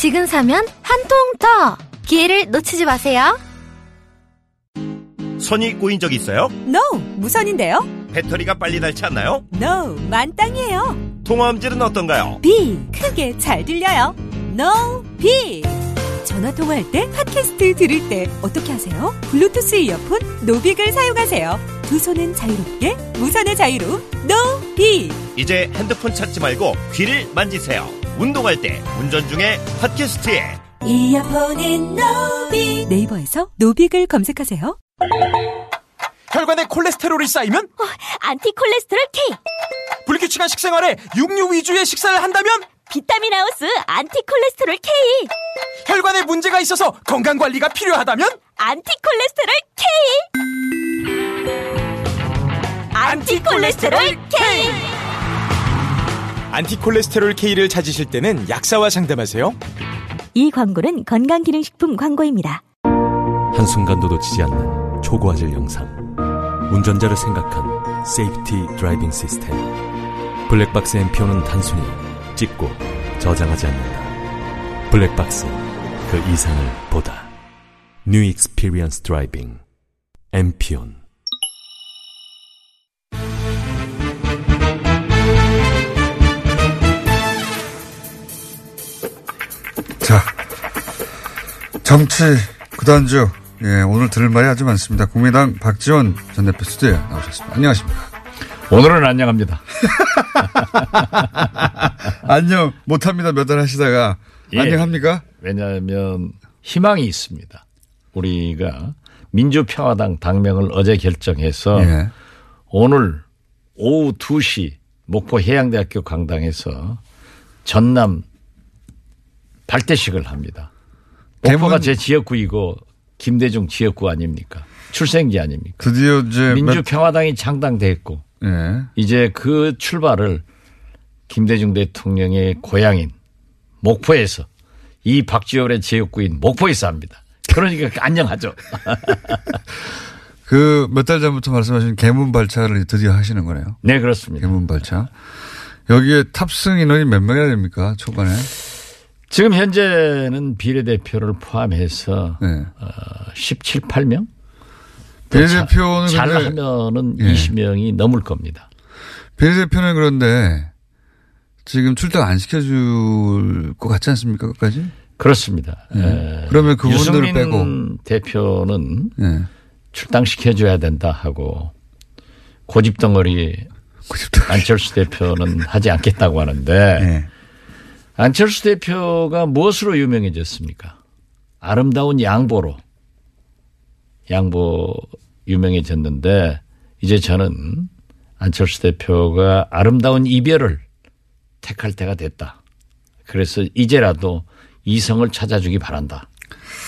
지금 사면 한 통 더! 기회를 놓치지 마세요. 선이 꼬인 적 있어요? No, 무선인데요? 배터리가 빨리 닳지 않나요? No, 만땅이에요. 통화음질은 어떤가요? Big, 크게 잘 들려요. 노빅. 전화 통화할 때 팟캐스트 들을 때 어떻게 하세요? 블루투스 이어폰 노빅을 사용하세요. 두 손은 자유롭게 무선의 자유로 No, B. 이제 핸드폰 찾지 말고 귀를 만지세요. 운동할 때, 운전 중에 팟캐스트에. 이어폰인 노빅. 네이버에서 노빅을 검색하세요. 혈관에 콜레스테롤이 쌓이면? 안티콜레스테롤 K. 불규칙한 식생활에 육류 위주의 식사를 한다면? 비타민 하우스 안티콜레스테롤 K. 혈관에 문제가 있어서 건강 관리가 필요하다면? 안티콜레스테롤 K. 안티콜레스테롤 K 안티콜레스테롤 K를 찾으실 때는 약사와 상담하세요. 이 광고는 건강기능식품 광고입니다. 한순간도 놓치지 않는 초고화질 영상. 운전자를 생각한 safety driving 시스템. 블랙박스 MPO는 단순히 찍고 저장하지 않는다. 블랙박스, 그 이상을 보다. New Experience Driving. MPON. 정치 구단주. 예, 오늘 들을 말이 아주 많습니다. 국민당 박지원 전 대표 스튜디오에 나오셨습니다. 안녕하십니까. 오늘은 안녕합니다. 안녕 못합니다. 몇 달 하시다가 예. 안녕합니까? 왜냐하면 희망이 있습니다. 우리가 민주평화당 당명을 어제 결정해서 예. 오늘 오후 2시 목포 해양대학교 강당에서 전남 발대식을 합니다. 목포가 대부분- 제 지역구이고 김대중 지역구 아닙니까? 출생지 아닙니까? 드디어 이제 민주평화당이 창당됐고 몇, 예. 이제 그 출발을 김대중 대통령의 고향인 목포에서 이 박지원의 지역구인 목포에서 합니다. 그러니까 안녕하죠. 그 몇 달 전부터 말씀하신 개문 발차를 드디어 하시는 거네요. 네, 그렇습니다. 개문 발차. 여기에 탑승 인원이 몇 명이나 됩니까? 초반에. 지금 현재는 비례대표를 포함해서 네. 어, 17, 8명? 비례대표는 잘하면은 예. 20명이 넘을 겁니다. 비례대표는 그런데 지금 출당 안 시켜줄 것 같지 않습니까? 끝까지? 그렇습니다. 예. 에, 그러면 그분들을 빼고. 대표는 예. 출당시켜줘야 된다 하고 고집덩어리 안철수 대표는 하지 않겠다고 하는데 예. 안철수 대표가 무엇으로 유명해졌습니까? 아름다운 양보로 양보 유명해졌는데 이제 저는 안철수 대표가 아름다운 이별을 택할 때가 됐다. 그래서 이제라도 이성을 찾아주기 바란다.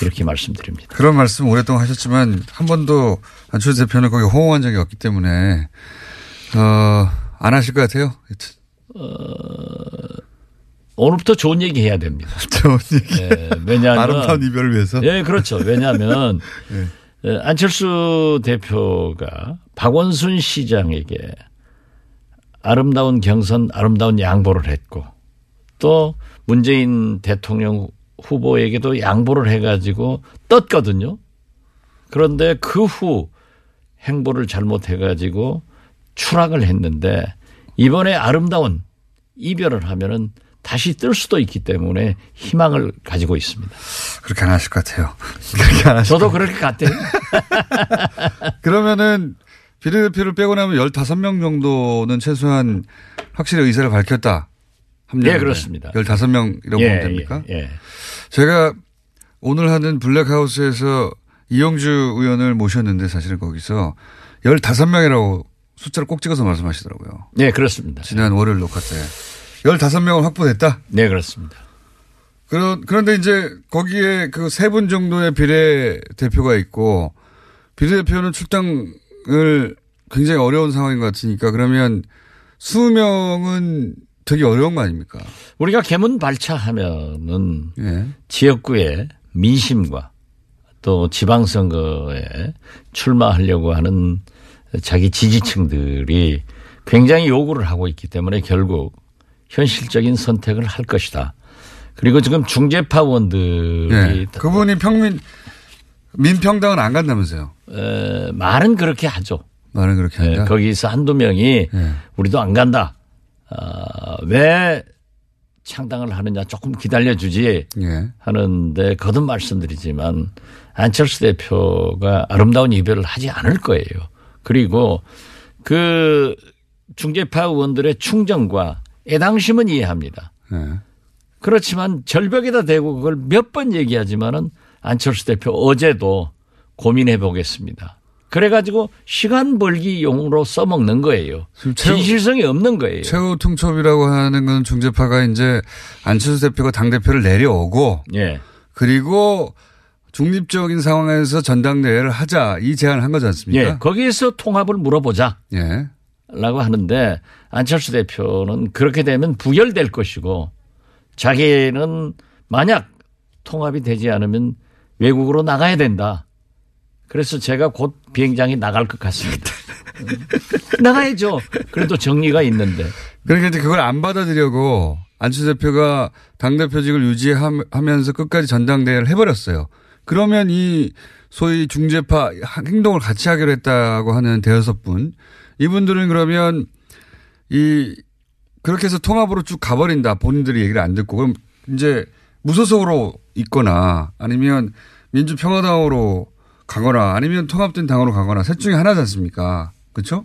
이렇게 말씀드립니다. 그런 말씀 오랫동안 하셨지만 한 번도 안철수 대표는 거기 호응한 적이 없기 때문에 어, 안 하실 것 같아요. 오늘부터 좋은 얘기 해야 됩니다. 좋은 얘기. 예, 왜냐하면 아름다운 이별을 위해서. 예, 그렇죠. 왜냐하면 예, 안철수 대표가 박원순 시장에게 아름다운 경선, 아름다운 양보를 했고 또 문재인 대통령 후보에게도 양보를 해가지고 떴거든요. 그런데 그 후 행보를 잘못해가지고 추락을 했는데 이번에 아름다운 이별을 하면은 다시 뜰 수도 있기 때문에 희망을 가지고 있습니다. 그렇게 안 하실 것 같아요. 그렇게 안 하실 저도 것 그렇게 같아요. 그러면은 비례대표를 빼고 나면 15명 정도는 최소한 확실히 의사를 밝혔다. 합리화인데. 예, 그렇습니다. 15명이라고 예, 보면 됩니까? 예, 예. 제가 오늘 하는 블랙하우스에서 이영주 의원을 모셨는데 사실은 거기서 15명이라고 숫자를 꼭 찍어서 말씀하시더라고요. 네, 그렇습니다. 지난 월요일 녹화 때. 15명을 확보됐다? 네, 그렇습니다. 그런, 그런데 이제 거기에 그 세 분 정도의 비례 대표가 있고 비례대표는 출당을 굉장히 어려운 상황인 것 같으니까 그러면 20명은 되게 어려운 거 아닙니까? 우리가 개문 발차하면은 예. 지역구의 민심과 또 지방선거에 출마하려고 하는 자기 지지층들이 굉장히 요구를 하고 있기 때문에 결국 현실적인 선택을 할 것이다. 그리고 지금 중재파원들이 예. 그분이 평민, 민평당은 안 간다면서요. 에, 말은 그렇게 하죠. 말은 그렇게 예, 한다. 거기서 한두 명이 예. 우리도 안 간다. 아, 왜 창당을 하느냐 조금 기다려주지 예. 하는데 거듭 말씀드리지만 안철수 대표가 아름다운 이별을 하지 않을 거예요. 그리고 그 중재파 의원들의 충정과 애당심은 이해합니다. 예. 그렇지만 절벽에다 대고 그걸 몇 번 얘기하지만은 안철수 대표 어제도 고민해 보겠습니다. 그래가지고 시간 벌기 용으로 써먹는 거예요. 최후- 진실성이 없는 거예요. 최후 통첩이라고 하는 건 중재파가 이제 안철수 대표가 당대표를 내려오고 예. 그리고 중립적인 상황에서 전당대회를 하자 이 제안을 한 거지 않습니까? 예. 거기에서 통합을 물어보자. 예. 라고 하는데 안철수 대표는 그렇게 되면 부결될 것이고 자기는 만약 통합이 되지 않으면 외국으로 나가야 된다. 그래서 제가 곧 비행장이 나갈 것 같습니다. 나가야죠. 그래도 정리가 있는데. 그러니까 이제 그걸 안 받아들여고 안철수 대표가 당대표직을 유지하면서 끝까지 전당대회를 해버렸어요. 그러면 이 소위 중재파 행동을 같이 하기로 했다고 하는 대여섯 분 이분들은 그러면 이 그렇게 해서 통합으로 쭉 가버린다 본인들이 얘기를 안 듣고 그럼 이제 무소속으로 있거나 아니면 민주평화당으로 가거나 아니면 통합된 당으로 가거나 셋 중에 하나지 않습니까? 그렇죠?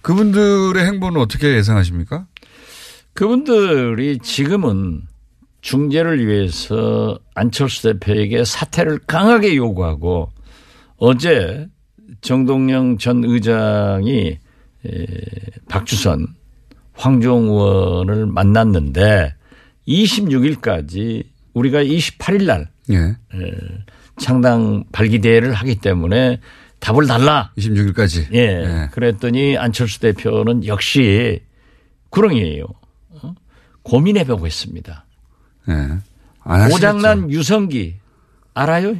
그분들의 행보는 어떻게 예상하십니까? 그분들이 지금은 중재를 위해서 안철수 대표에게 사퇴를 강하게 요구하고 어제 정동영 전 의장이 에, 박주선 황종 의원을 만났는데 26일까지 우리가 28일 날 예. 창당 발기 대회를 하기 때문에 답을 달라. 26일까지. 예. 그랬더니 안철수 대표는 역시 구렁이에요. 어? 고민해보고 있습니다. 예. 고장난 유성기 알아요?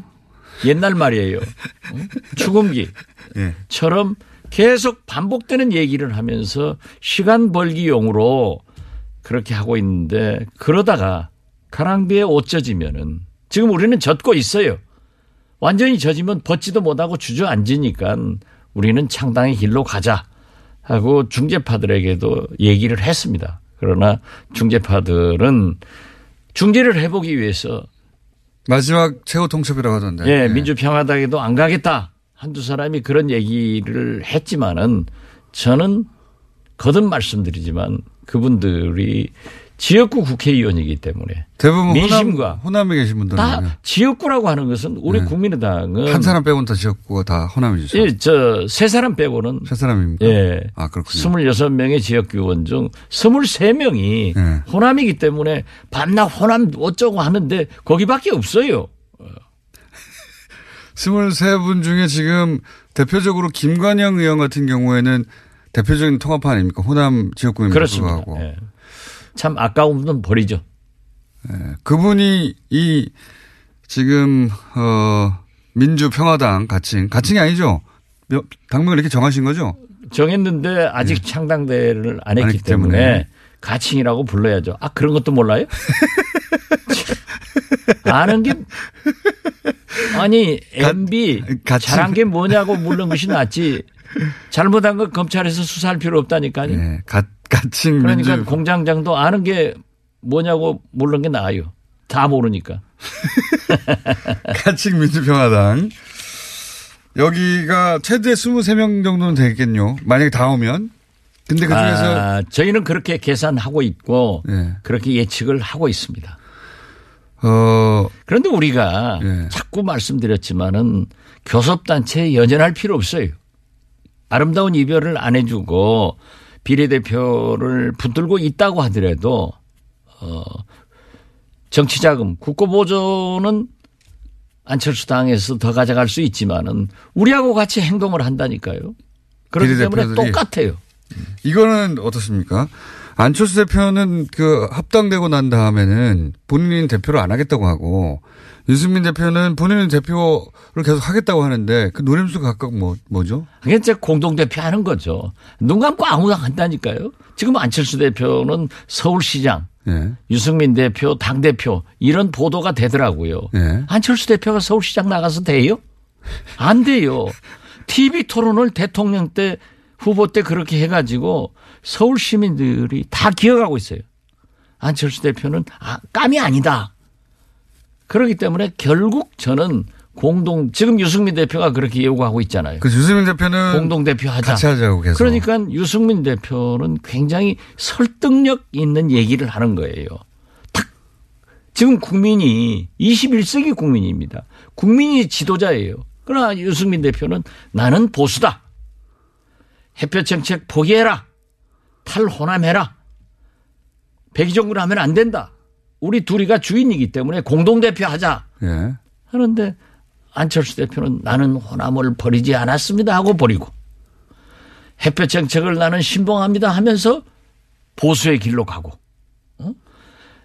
옛날 말이에요. 어? 죽음기. 예. 처럼 계속 반복되는 얘기를 하면서 시간 벌기용으로 그렇게 하고 있는데 그러다가 가랑비에 옷 젖으면은 지금 우리는 젖고 있어요. 완전히 젖으면 벗지도 못하고 주저앉으니까 우리는 창당의 길로 가자 하고 중재파들에게도 얘기를 했습니다. 그러나 중재파들은 중재를 해보기 위해서 마지막 최후 통첩이라고 하던데. 예, 민주평화당에도 안 가겠다. 한두 사람이 그런 얘기를 했지만은 저는 거듭 말씀드리지만 그분들이 지역구 국회의원이기 때문에 대부분 민심과 호남, 호남 에 계신 분들은 다 지역구라고 하는 것은 우리 네. 국민의당은 한 사람 빼고는 다 지역구가 다 호남이죠. 예, 저세 사람 빼고는 세 사람입니까? 예. 아, 그렇군요. 26명의 지역구 의원 중 23명이 네. 호남이기 때문에 밤낮 호남 어쩌고 하는데 거기밖에 없어요. 23분 중에 지금 대표적으로 김관영 의원 같은 경우에는 대표적인 통합파 아닙니까? 호남 지역구임에도 그렇습니다. 예. 참 아까운 분 버리죠. 그분이 이 지금 어 민주평화당 가칭 가칭이 아니죠. 몇- 당명을 이렇게 정하신 거죠? 정했는데 아직 창당대회를 안 했기 안 했기 때문에, 때문에. 가칭이라고 불러야죠. 아 그런 것도 몰라요? 아는 게 아니 MB 가칭. 잘한 게 뭐냐고 물는 것이 낫지. 잘못한 거 검찰에서 수사할 필요 없다니까요. 네. 가, 가칭 그러니까 민주 공장장도 아는 게 뭐냐고 물는 게 나아요. 다 모르니까. 가칭 민주평화당 여기가 최대 23명 정도는 되겠군요. 만약에 다 오면. 근데 그 중에서 아, 저희는 그렇게 계산하고 있고 네. 그렇게 예측을 하고 있습니다. 어 그런데 우리가 예. 자꾸 말씀드렸지만은 교섭단체에 연연할 필요 없어요. 아름다운 이별을 안 해주고 비례대표를 붙들고 있다고 하더라도 어 정치자금, 국고보조는 안철수 당에서 더 가져갈 수 있지만은 우리하고 같이 행동을 한다니까요. 그렇기 때문에 똑같아요. 이거는 어떻습니까? 안철수 대표는 그 합당되고 난 다음에는 본인이 대표를 안 하겠다고 하고 유승민 대표는 본인은 대표를 계속 하겠다고 하는데 그 노림수 각각 뭐, 뭐죠? 그게 이제 공동대표 하는 거죠. 눈 감고 아무나 한다니까요. 지금 안철수 대표는 서울시장, 예. 유승민 대표, 당대표 이런 보도가 되더라고요. 예. 안철수 대표가 서울시장 나가서 돼요? 안 돼요. TV 토론을 대통령 때 후보 때 그렇게 해가지고 서울 시민들이 다 기억하고 있어요. 안철수 대표는 아, 깜이 아니다. 그렇기 때문에 결국 저는 공동 지금 유승민 대표가 그렇게 요구하고 있잖아요. 그 유승민 대표는 공동 대표 하자. 같이 하자고 계속. 그러니까 유승민 대표는 굉장히 설득력 있는 얘기를 하는 거예요. 딱 지금 국민이 21세기 국민입니다. 국민이 지도자예요. 그러나 유승민 대표는 나는 보수다. 햇볕 정책 포기해라. 탈호남해라. 백의정부를 하면 안 된다. 우리 둘이가 주인이기 때문에 공동대표 하자. 예. 하는데 안철수 대표는 나는 호남을 버리지 않았습니다 하고 버리고 햇볕 정책을 나는 신봉합니다 하면서 보수의 길로 가고 어?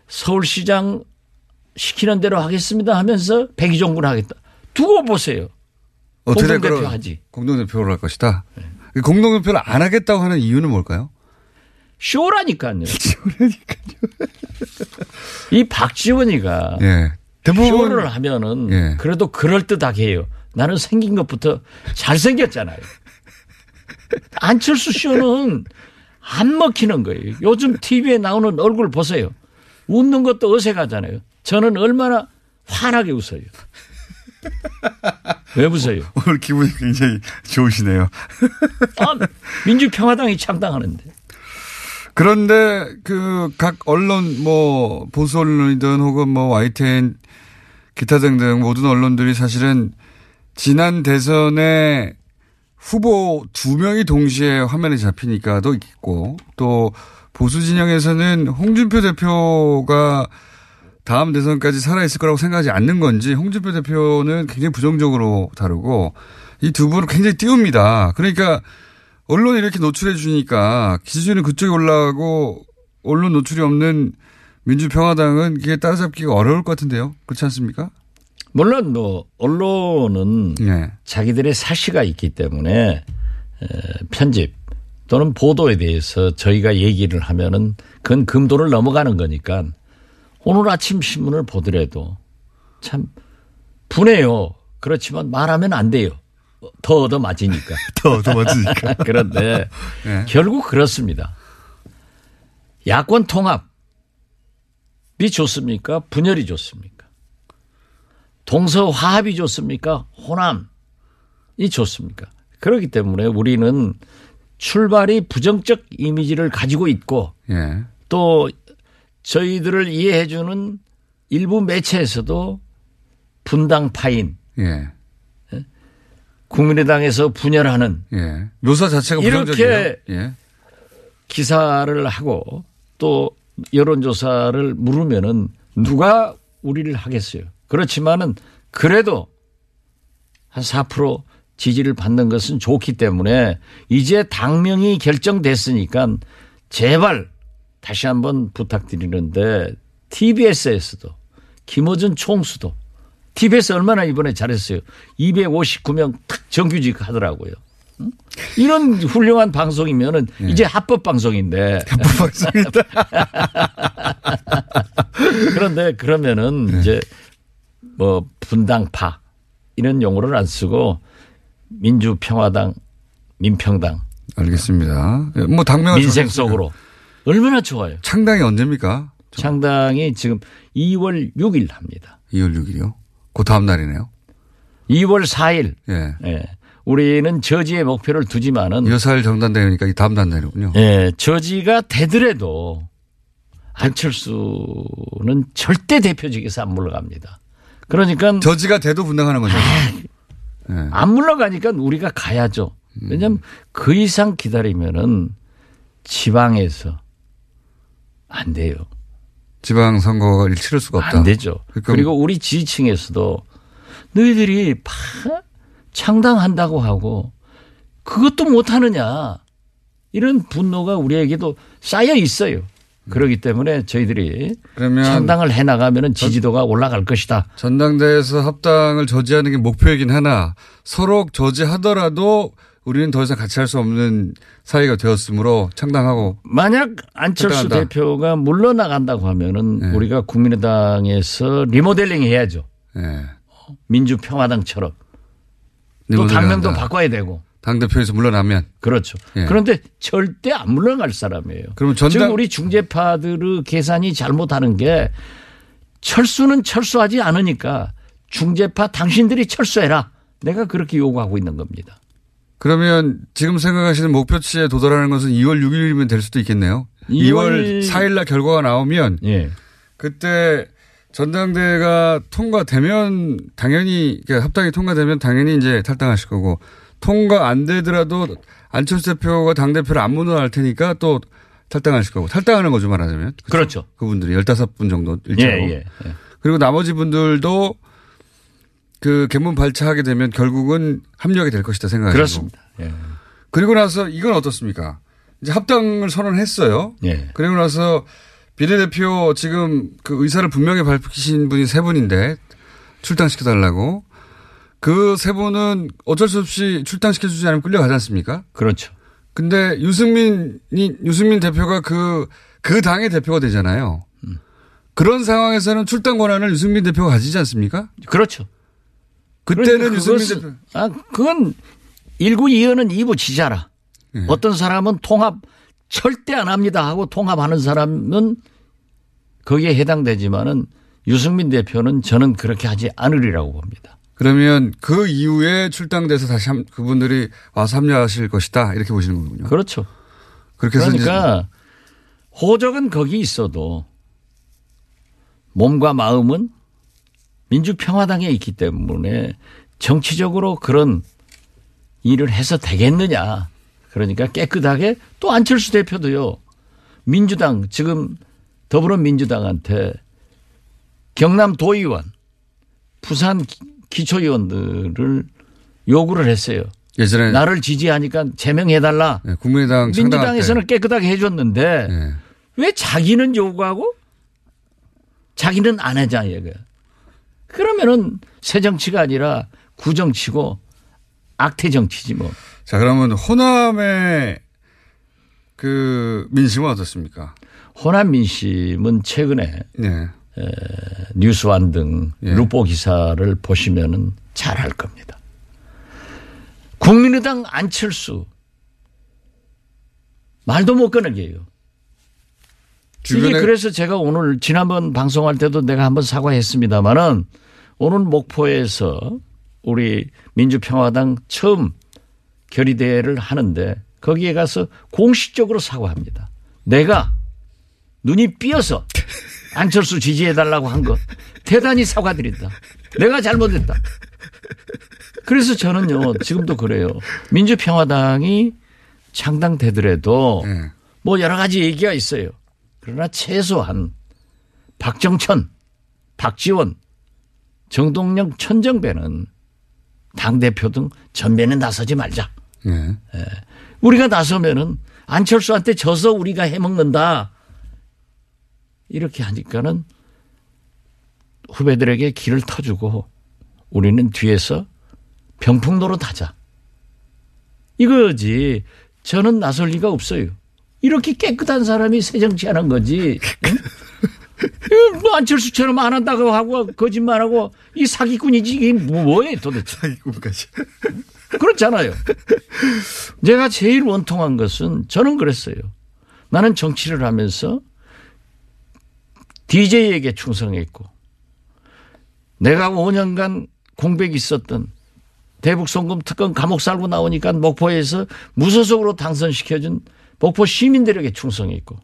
서울시장 시키는 대로 하겠습니다 하면서 백의정부를 하겠다. 두고 보세요. 어떻게 될 공동대표 하지. 공동대표를 할 것이다. 그 공동대표를 안 하겠다고 하는 이유는 뭘까요? 쇼라니까요. 이 박지원이가 예. 대부분 쇼를 하면은 예. 그래도 그럴 듯하게 해요. 나는 생긴 것부터 잘 생겼잖아요. 안철수 쇼는 안 먹히는 거예요. 요즘 TV에 나오는 얼굴 보세요. 웃는 것도 어색하잖아요. 저는 얼마나 환하게 웃어요. 왜 웃어요? 오늘 기분이 굉장히 좋으시네요. 아, 민주평화당이 창당하는데. 그런데 그 각 언론 뭐 보수 언론이든 혹은 뭐 YTN 기타 등등 모든 언론들이 사실은 지난 대선에 후보 두 명이 동시에 화면에 잡히니까도 있고 또 보수 진영에서는 홍준표 대표가 다음 대선까지 살아있을 거라고 생각하지 않는 건지 홍준표 대표는 굉장히 부정적으로 다루고 이 두 분을 굉장히 띄웁니다. 그러니까 언론이 이렇게 노출해 주니까 기준이 그쪽에 올라가고 언론 노출이 없는 민주평화당은 이게 따라잡기가 어려울 것 같은데요. 그렇지 않습니까? 물론 뭐 언론은 네. 자기들의 사시가 있기 때문에 에, 편집 또는 보도에 대해서 저희가 얘기를 하면은 그건 금도를 넘어가는 거니까 오늘 아침 신문을 보더라도 참 분해요. 그렇지만 말하면 안 돼요. 더 얻어 맞으니까. 더 얻어 맞으니까. 그런데 네. 결국 그렇습니다. 야권 통합이 좋습니까? 분열이 좋습니까? 동서 화합이 좋습니까? 호남이 좋습니까? 그렇기 때문에 우리는 출발이 부정적 이미지를 가지고 있고 예. 또 저희들을 이해해주는 일부 매체에서도 분당파인 예. 국민의당에서 분열하는 예. 묘사 자체가 이렇게. 예. 기사를 하고 또 여론조사를 물으면은 누가 우리를 하겠어요. 그렇지만은 그래도 한 4% 지지를 받는 것은 좋기 때문에 이제 당명이 결정됐으니까 제발 다시 한번 부탁드리는데 TBS에서도 김어준 총수도 TBS 얼마나 이번에 잘했어요. 259명 탁 정규직 하더라고요. 응? 이런 훌륭한 방송이면은 이제 합법 방송인데. 합법 방송이다. 그런데 그러면은 이제 뭐 분당파 이런 용어를 안 쓰고 민주평화당, 민평당, 알겠습니다. 예, 뭐 당명을 민생. 속으로 얼마나 좋아요. 창당이 언제입니까? 창당이 지금 2월 6일 합니다. 2월 6일이요. 그 다음 날이네요. 2월 4일. 예. 예. 우리는 저지의 목표를 두지만은 여사일 정단되니까 이 다음 날이군요. 예, 저지가 되더라도 안철수는 절대 대표직에서 안 물러갑니다. 그러니까 저지가 돼도 분당하는 거죠. 예. 안 물러가니까 우리가 가야죠. 왜냐하면 그 이상 기다리면은 지방에서 안 돼요. 지방선거를 치를 수가 없다. 안 되죠. 그러니까 그리고 우리 지지층에서도 너희들이 파 창당한다고 하고 그것도 못하느냐 이런 분노가 우리에게도 쌓여 있어요. 그렇기 때문에 저희들이 창당을 해 나가면 지지도가 올라갈 것이다. 전당대에서 합당을 저지하는 게 목표이긴 하나 서로 저지하더라도 우리는 더 이상 같이 할 수 없는 사이가 되었으므로 창당하고 만약 안철수 합당한다. 대표가 물러나간다고 하면은 네. 우리가 국민의당에서 리모델링 해야죠. 예. 민주평화당처럼 또 당명도 한다. 바꿔야 되고 당 대표에서 물러나면 그렇죠. 예. 그런데 절대 안 물러갈 사람이에요. 그러면 전당- 지금 우리 중재파들의 계산이 잘못하는 게 철수는 철수하지 않으니까 중재파 당신들이 철수해라. 내가 그렇게 요구하고 있는 겁니다. 그러면 지금 생각하시는 목표치에 도달하는 것은 2월 6일이면 될 수도 있겠네요. 2월 2월 4일 날 결과가 나오면 예. 그때 전당대회가 통과되면 당연히 그러니까 합당이 통과되면 당연히 이제 탈당하실 거고 통과 안 되더라도 안철수 대표가 당 대표를 안 무너할 테니까 또 탈당하실 거고 탈당하는 거죠 말하자면 그렇죠. 그분들이 15분 정도 예, 예. 예. 그리고 나머지 분들도 그 개문 발차하게 되면 결국은 합류하게 될 것이다 생각하시고 그렇습니다. 예. 그리고 나서 이건 어떻습니까? 이제 합당을 선언했어요. 예. 그리고 나서 비례대표 지금 그 의사를 분명히 밝히신 분이 세 분인데 출당시켜달라고 그 세 분은 어쩔 수 없이 출당시켜주지 않으면 끌려가지 않습니까? 그렇죠. 근데 유승민이 유승민 대표가 그그 당의 대표가 되잖아요. 그런 상황에서는 출당 권한을 유승민 대표가 가지지 않습니까? 그렇죠. 그때는 그러니까 유승민 그것은- 대표 아, 그건 일구 이연은 이부 지자라. 예. 어떤 사람은 통합 절대 안 합니다 하고 통합하는 사람은 거기에 해당되지만은 유승민 대표는 저는 그렇게 하지 않으리라고 봅니다. 그러면 그 이후에 출당돼서 다시 함- 그분들이 와서 합류하실 것이다 이렇게 보시는 거군요. 그렇죠. 그렇게 그러니까 호적은 거기 있어도 몸과 마음은 민주평화당에 있기 때문에 정치적으로 그런 일을 해서 되겠느냐. 그러니까 깨끗하게 또 안철수 대표도요. 민주당 지금 더불어민주당한테 경남 도의원, 부산 기- 기초의원들을 요구를 했어요. 예전에 나를 지지하니까 제명해달라. 네, 국민의당 민주당에서는 깨끗하게 해줬는데 때 네. 왜 자기는 요구하고 자기는 안 하자 이거야. 그러면은 새 정치가 아니라 구정치고 악태 정치지 뭐. 자 그러면 호남의 그 민심은 어떻습니까? 호남 민심은 최근에 네. 뉴스완 등 예. 루포 기사를 보시면은 잘 알 겁니다. 국민의당 안철수 말도 못 꺼내게 해요. 이게 그래서 제가 오늘 지난번 방송할 때도 내가 한번 사과했습니다마는 오늘 목포에서 우리 민주평화당 처음 결의대회를 하는데 거기에 가서 공식적으로 사과합니다. 내가 눈이 삐어서 안철수 지지해달라고 한거 대단히 사과드린다. 내가 잘못했다. 그래서 저는요 지금도 그래요. 민주평화당이 창당되더라도 네. 뭐 여러 가지 얘기가 있어요. 그러나 최소한 박정천, 박지원, 정동영, 천정배는 당대표 등 전면에 나서지 말자. 네. 우리가 나서면은 안철수한테 져서 우리가 해먹는다. 이렇게 하니까는 후배들에게 길을 터주고 우리는 뒤에서 병풍 노릇하자. 이거지. 저는 나설 리가 없어요. 이렇게 깨끗한 사람이 새 정치하는 거지. 응? 이거 뭐 안철수처럼 안 한다고 하고 거짓말하고 이 사기꾼이지 이게 뭐예요 도대체. 사기꾼까지. 그렇잖아요. 제가 제일 원통한 것은 저는 그랬어요. 나는 정치를 하면서 DJ에게 충성했고 내가 5년간 공백이 있었던 대북 송금 특검 감옥 살고 나오니까 목포에서 무소속으로 당선시켜준 목포 시민들에게 충성했고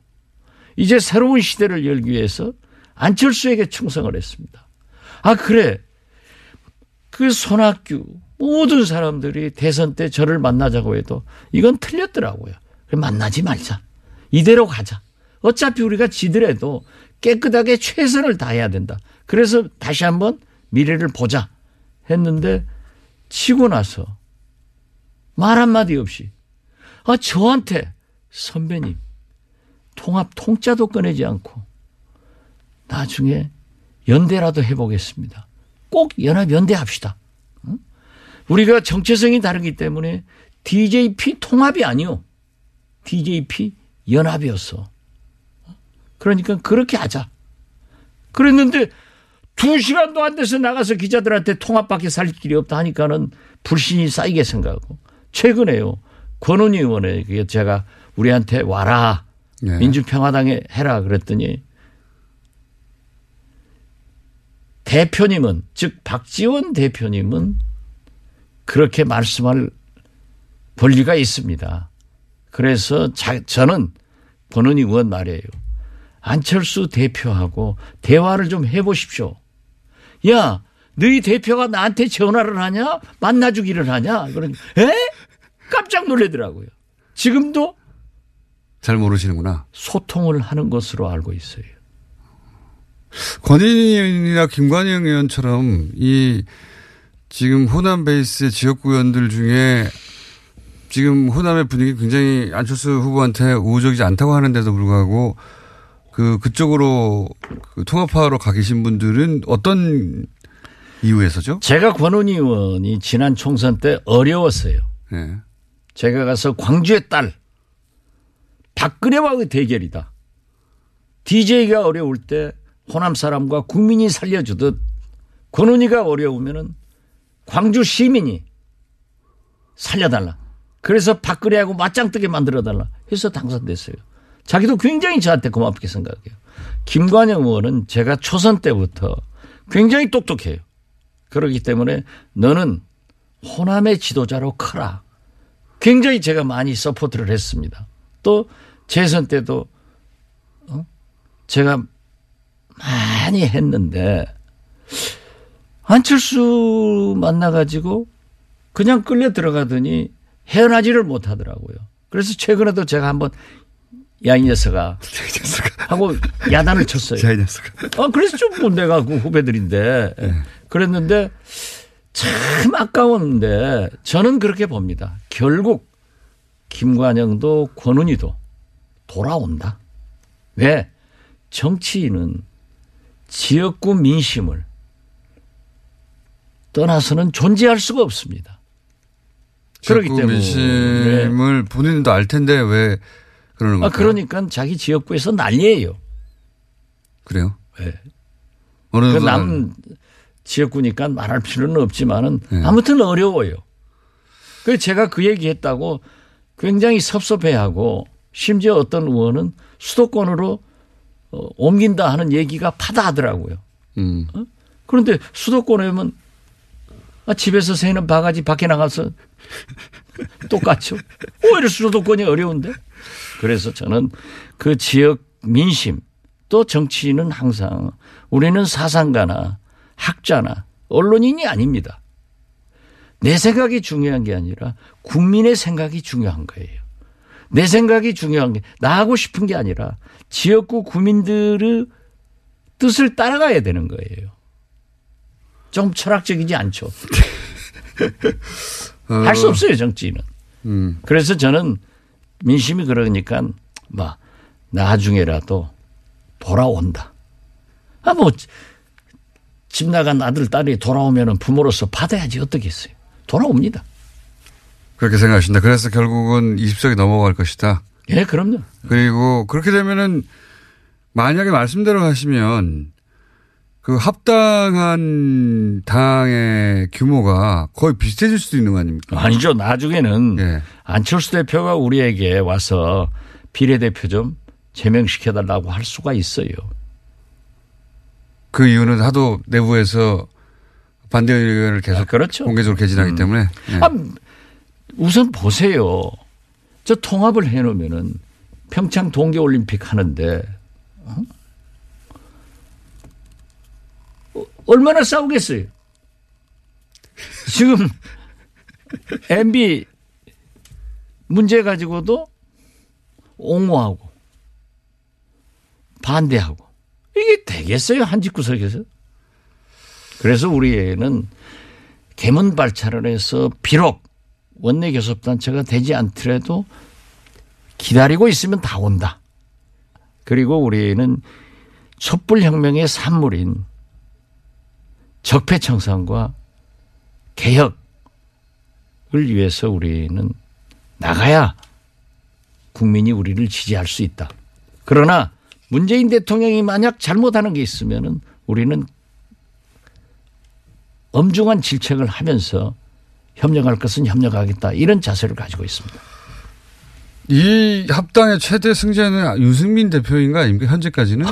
이제 새로운 시대를 열기 위해서 안철수에게 충성을 했습니다. 아 그래 그 손학규 모든 사람들이 대선 때 저를 만나자고 해도 이건 틀렸더라고요. 만나지 말자. 이대로 가자. 어차피 우리가 지더라도 깨끗하게 최선을 다해야 된다. 그래서 다시 한번 미래를 보자 했는데 치고 나서 말 한마디 없이 아 저한테 선배님 통합 통짜도 꺼내지 않고 나중에 연대라도 해보겠습니다. 꼭 연합 연대합시다. 응? 우리가 정체성이 다르기 때문에 DJP 통합이 아니요. DJP 연합이었어. 그러니까 그렇게 하자. 그랬는데 두 시간도 안 돼서 나가서 기자들한테 통합밖에 살 길이 없다 하니까는 불신이 쌓이게 생각하고 최근에요. 권은희 의원에게 제가 우리한테 와라. 네. 민주평화당에 해라 그랬더니 대표님은 즉 박지원 대표님은 그렇게 말씀할 권리가 있습니다. 그래서 자, 저는 권은희 의원 말이에요. 안철수 대표하고 대화를 좀 해보십시오. 야, 너희 대표가 나한테 전화를 하냐? 만나주기를 하냐? 그러니, 에? 깜짝 놀라더라고요. 지금도 잘 모르시는구나. 소통을 하는 것으로 알고 있어요. 권인희 의원이나 김관영 의원처럼 이 지금 호남 베이스의 지역구 의원들 중에 지금 호남의 분위기 굉장히 안철수 후보한테 우호적이지 않다고 하는데도 불구하고 그 그쪽으로 그 통합하러 가 계신 분들은 어떤 이유에서죠? 제가 권은희 의원이 지난 총선 때 어려웠어요. 네. 제가 가서 광주의 딸 박근혜와의 대결이다. DJ가 어려울 때 호남 사람과 국민이 살려주듯 권은희가 어려우면은 광주 시민이 살려달라. 그래서 박근혜하고 맞짱뜨게 만들어달라 해서 당선됐어요. 자기도 굉장히 저한테 고맙게 생각해요. 김관영 의원은 제가 초선 때부터 굉장히 똑똑해요. 그렇기 때문에 너는 호남의 지도자로 커라. 굉장히 제가 많이 support를 했습니다. 또 재선 때도 어? 제가 많이 했는데 안철수 만나가지고 그냥 끌려 들어가더니 헤어나지를 못하더라고요. 그래서 최근에도 제가 한번 야 이 녀석아 하고 야단을 쳤어요. 자, 이 녀석아. 아, 그래서 좀뭐 내가 그 후배들인데 그랬는데 참 아까웠는데 저는 그렇게 봅니다. 결국 김관영도 권은희도 돌아온다. 왜? 정치인은 지역구 민심을 떠나서는 존재할 수가 없습니다. 그렇기 지역구 때문에 민심을 본인도 알 텐데 왜 그러는 아, 걸까요? 그러니까 자기 지역구에서 난리예요. 그래요? 네. 어느 그 분은- 남 지역구니까 말할 필요는 없지만은 네. 아무튼 어려워요. 그래서 제가 그 얘기 했다고 굉장히 섭섭해하고 심지어 어떤 의원은 수도권으로 어, 옮긴다 하는 얘기가 파다하더라고요. 음. 그런데 수도권에 오면 아, 집에서 새는 바가지 밖에 나가서 똑같죠. 오히려 수도권이 어려운데. 그래서 저는 그 지역 민심 또 정치인은 항상 우리는 사상가나 학자나 언론인이 아닙니다. 내 생각이 중요한 게 아니라 국민의 생각이 중요한 거예요. 내 생각이 중요한 게 나 하고 싶은 게 아니라 지역구 구민들의 뜻을 따라가야 되는 거예요. 좀 철학적이지 않죠. 할수 없어요, 정치인은. 음. 그래서 저는 민심이 그러니까 뭐 나중에라도 돌아온다. 아, 뭐, 집 나간 아들, 딸이 돌아오면 부모로서 받아야지 어떻겠어요. 돌아옵니다. 그렇게 생각하신다. 그래서 결국은 20석이 넘어갈 것이다. 예, 그럼요. 그리고 그렇게 되면은 만약에 말씀대로 하시면 그 합당한 당의 규모가 거의 비슷해질 수도 있는 거 아닙니까? 아니죠. 나중에는 예. 안철수 대표가 우리에게 와서 비례대표 좀 제명시켜달라고 할 수가 있어요. 그 이유는 하도 내부에서 반대 의견을 계속 아, 그렇죠. 공개적으로 개진하기 때문에 예. 아, 우선 보세요. 저 통합을 해놓으면은 평창 동계올림픽 하는데 어? 어, 얼마나 싸우겠어요. 지금 MB 문제 가지고도 옹호하고 반대하고 이게 되겠어요 한 집구석에서? 그래서 우리는 개문 발차를 해서 비록 원내 교섭단체가 되지 않더라도 기다리고 있으면 다 온다. 그리고 우리는 촛불혁명의 산물인 적폐청산과 개혁을 위해서 우리는 나가야 국민이 우리를 지지할 수 있다. 그러나 문재인 대통령이 만약 잘못하는 게 있으면은 우리는 엄중한 질책을 하면서 협력할 것은 협력하겠다 이런 자세를 가지고 있습니다. 이 합당의 최대 승자는 유승민 대표인 거 아닙니까? 현재까지는? 아,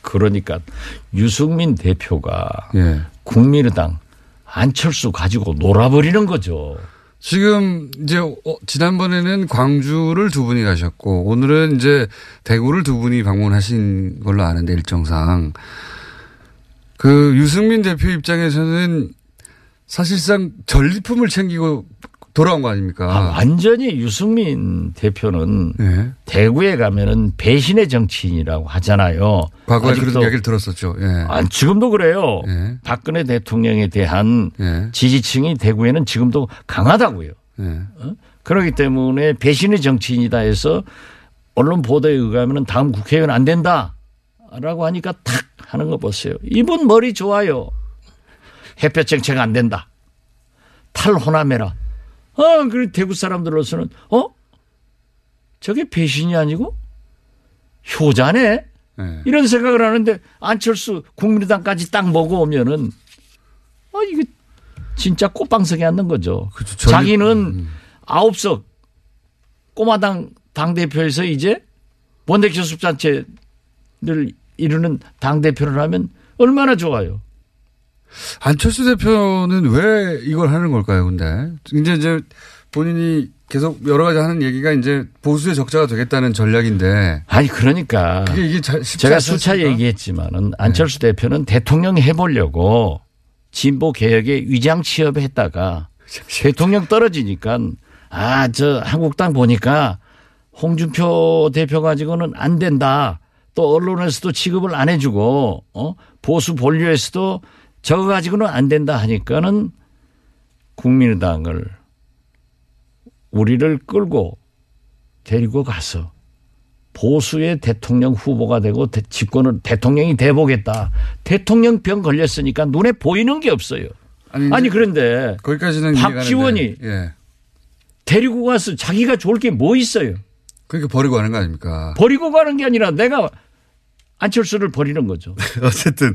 그러니까 유승민 대표가 예. 국민의당 안철수 가지고 놀아버리는 거죠. 지금 이제 어, 지난번에는 광주를 두 분이 가셨고 오늘은 이제 대구를 두 분이 방문하신 걸로 아는데 일정상 그 유승민 대표 입장에서는 사실상 전리품을 챙기고 돌아온 거 아닙니까? 아, 완전히 유승민 대표는 예. 대구에 가면은 배신의 정치인이라고 하잖아요. 과거에 그런 얘기를 들었었죠. 예. 아, 지금도 그래요. 예. 박근혜 대통령에 대한 예. 지지층이 대구에는 지금도 강하다고요. 예. 그렇기 때문에 배신의 정치인이다 해서 언론 보도에 의하면 다음 국회의원 안 된다라고 하니까 탁 하는 거 보세요. 이분 머리 좋아요. 햇볕 정책 안 된다. 탈호남해라. 어, 그리고 대구 사람들로서는 어? 저게 배신이 아니고 효자네? 예. 이런 생각을 하는데 안철수 국민의당까지 딱 먹어오면은 아 이게 진짜 꽃방석에 앉는 거죠. 그렇죠. 전리- 자기는 아홉 석 꼬마당 당 대표에서 이제 원내 교섭단체를 이루는 당 대표를 하면 얼마나 좋아요. 안철수 대표는 왜 이걸 하는 걸까요, 근데? 이제 이제 본인이 계속 여러 가지 하는 얘기가 이제 보수의 적자가 되겠다는 전략인데. 아니 그러니까 그게 이게 제가 수차? 얘기했지만은 안철수 대표는 대통령 해보려고 진보 개혁에 위장 취업했다가 대통령 떨어지니까 아 저 한국당 보니까 홍준표 대표 가지고는 안 된다. 또 언론에서도 취급을 안 해주고 어 보수 본류에서도 저거 가지고는 안 된다 하니까는 국민의당을 우리를 끌고 데리고 가서 보수의 대통령 후보가 되고 대- 집권을 대통령이 돼보겠다. 대통령 병 걸렸으니까 눈에 보이는 게 없어요. 아니, 아니 그런데 거기까지는 박지원이 예. 데리고 가서 자기가 좋을 게 뭐 있어요? 그러니까 버리고 하는 거 아닙니까? 버리고 가는 게 아니라 내가 안철수를 버리는 거죠. 어쨌든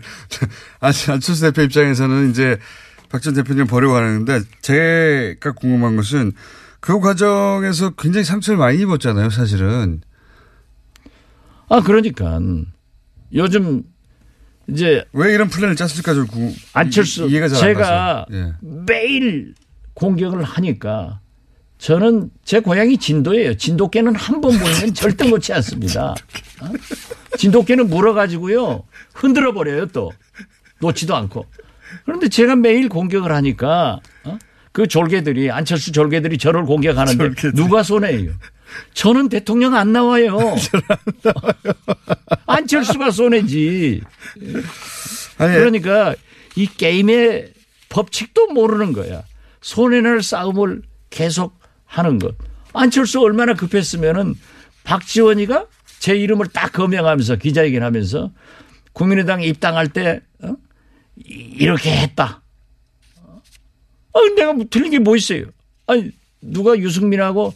안- 안철수 대표 입장에서는 이제 박 전 대표님 버리고 가는데 제가 궁금한 것은 그 과정에서 굉장히 상처를 많이 입었잖아요, 사실은. 아 그러니까 요즘 이제 왜 이런 플랜을 짰을까 좀 구, 안철수 이- 이해가 잘안 제가 가서. 예. 매일 공격을 하니까 저는 제 고향이 진도예요. 진돗개는 한 번 보이면 절대 놓지 않습니다. 어? 진돗개는 물어가지고요 흔들어 버려요 또 놓지도 않고. 그런데 제가 매일 공격을 하니까 어? 그 졸개들이 안철수 졸개들이 저를 공격하는데 누가 손해예요? 저는 대통령 안 나와요. 안철수가 손해지. 아니, 그러니까 이 게임의 법칙도 모르는 거야. 손해날 싸움을 계속 하는 것. 안철수 얼마나 급했으면은 박지원이가 제 이름을 딱 거명하면서 기자회견 하면서 국민의당 입당할 때 어? 이- 이렇게 했다. 아, 내가 뭐 틀린 게 뭐 있어요? 아니 누가 유승민하고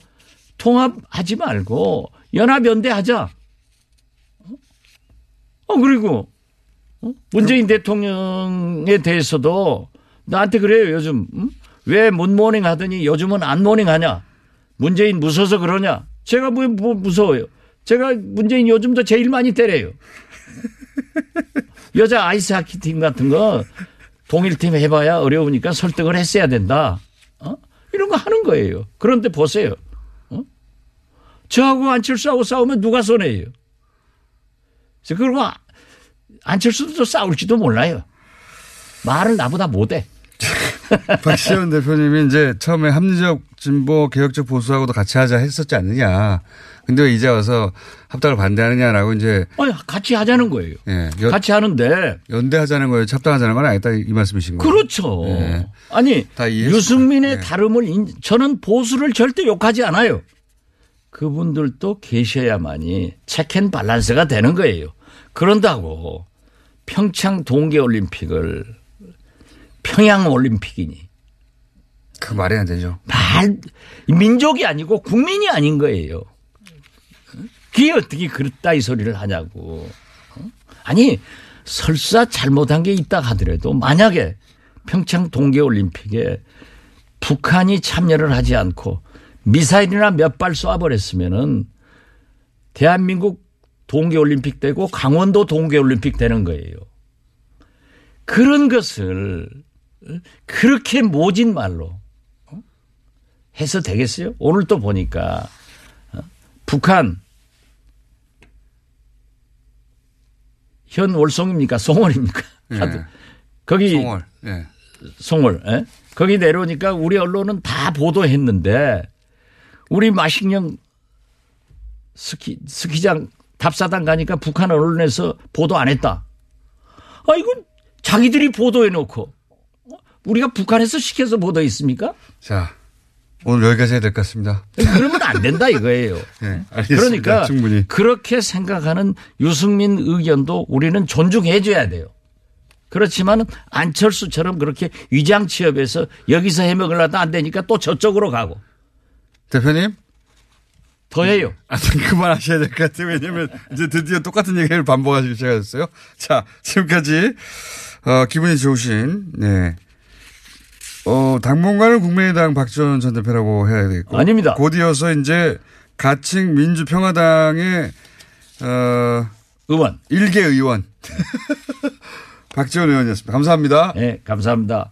통합하지 말고 연합 연대 하자. 어 그리고 어? 문재인 대통령에 대해서도 나한테 그래요 요즘 응? 왜 문모닝 하더니 요즘은 안모닝 하냐 문재인 무서워서 그러냐 제가 뭐, 뭐 무서워요 제가 문재인 요즘도 제일 많이 때려요 여자 아이스하키 팀 같은 거 단일팀 해봐야 어려우니까 설득을 했어야 된다 어? 이런 거 하는 거예요 그런데 보세요 어? 저하고 안철수하고 싸우면 누가 손해예요 그리고 아- 안철수도 싸울지도 몰라요. 말을 나보다 못해. 박시원 대표님이 이제 처음에 합리적 진보 개혁적 보수하고도 같이 하자 했었지 않느냐. 근데 왜 이제 와서 합당을 반대하느냐라고 이제 아니, 같이 하자는 거예요. 예, 연, 같이 하는데 연대하자는 거예요. 합당하자는 건 아니다 이 말씀이신 거예요. 그렇죠. 예. 아니. 유승민의 예. 다름을 인- 저는 보수를 절대 욕하지 않아요. 그분들도 계셔야만이 체크앤 밸런스가 되는 거예요. 그런다고 평창 동계올림픽을 평양 올림픽이니 그 말이 안 되죠. 말 민족이 아니고 국민이 아닌 거예요. 그게 어떻게 그렇다 이 소리를 하냐고. 어? 아니 설사 잘못한 게 있다 하더라도 만약에 평창 동계올림픽에 북한이 참여를 하지 않고 미사일이나 몇 발 쏴버렸으면은 대한민국 동계올림픽 되고 강원도 동계올림픽 되는 거예요. 그런 것을 그렇게 모진 말로 해서 되겠어요? 오늘 또 보니까 어? 북한 현 월송입니까? 송월입니까? 예. 거기 송월. 예. 송월 예? 거기 내려오니까 우리 언론은 다 보도했는데 우리 마식령 스키 스키장 답사단 가니까 북한 언론에서 보도 안 했다. 아 이건 자기들이 보도해 놓고 어? 우리가 북한에서 시켜서 보도했습니까? 자 오늘 여기까지 해야 될 것 같습니다. 그러면 안 된다 이거예요. 예, 알겠습니다. 그러니까 충분히. 그렇게 생각하는 유승민 의견도 우리는 존중해 줘야 돼요. 그렇지만 안철수처럼 그렇게 위장 취업해서 여기서 해먹으려다 안 되니까 또 저쪽으로 가고 대표님 더 해요. 아, 좀 그만하셔야 될 것 같아요. 왜냐면 이제 드디어 똑같은 얘기를 반복하시기 시작하셨어요. 자, 지금까지, 어, 기분이 좋으신, 네. 어, 당분간은 국민의당 박지원 전 대표라고 해야 되겠고. 아닙니다. 곧 이어서 이제 가칭 민주평화당의, 어, 의원. 일개 의원. 박지원 의원이었습니다. 감사합니다. 네, 감사합니다.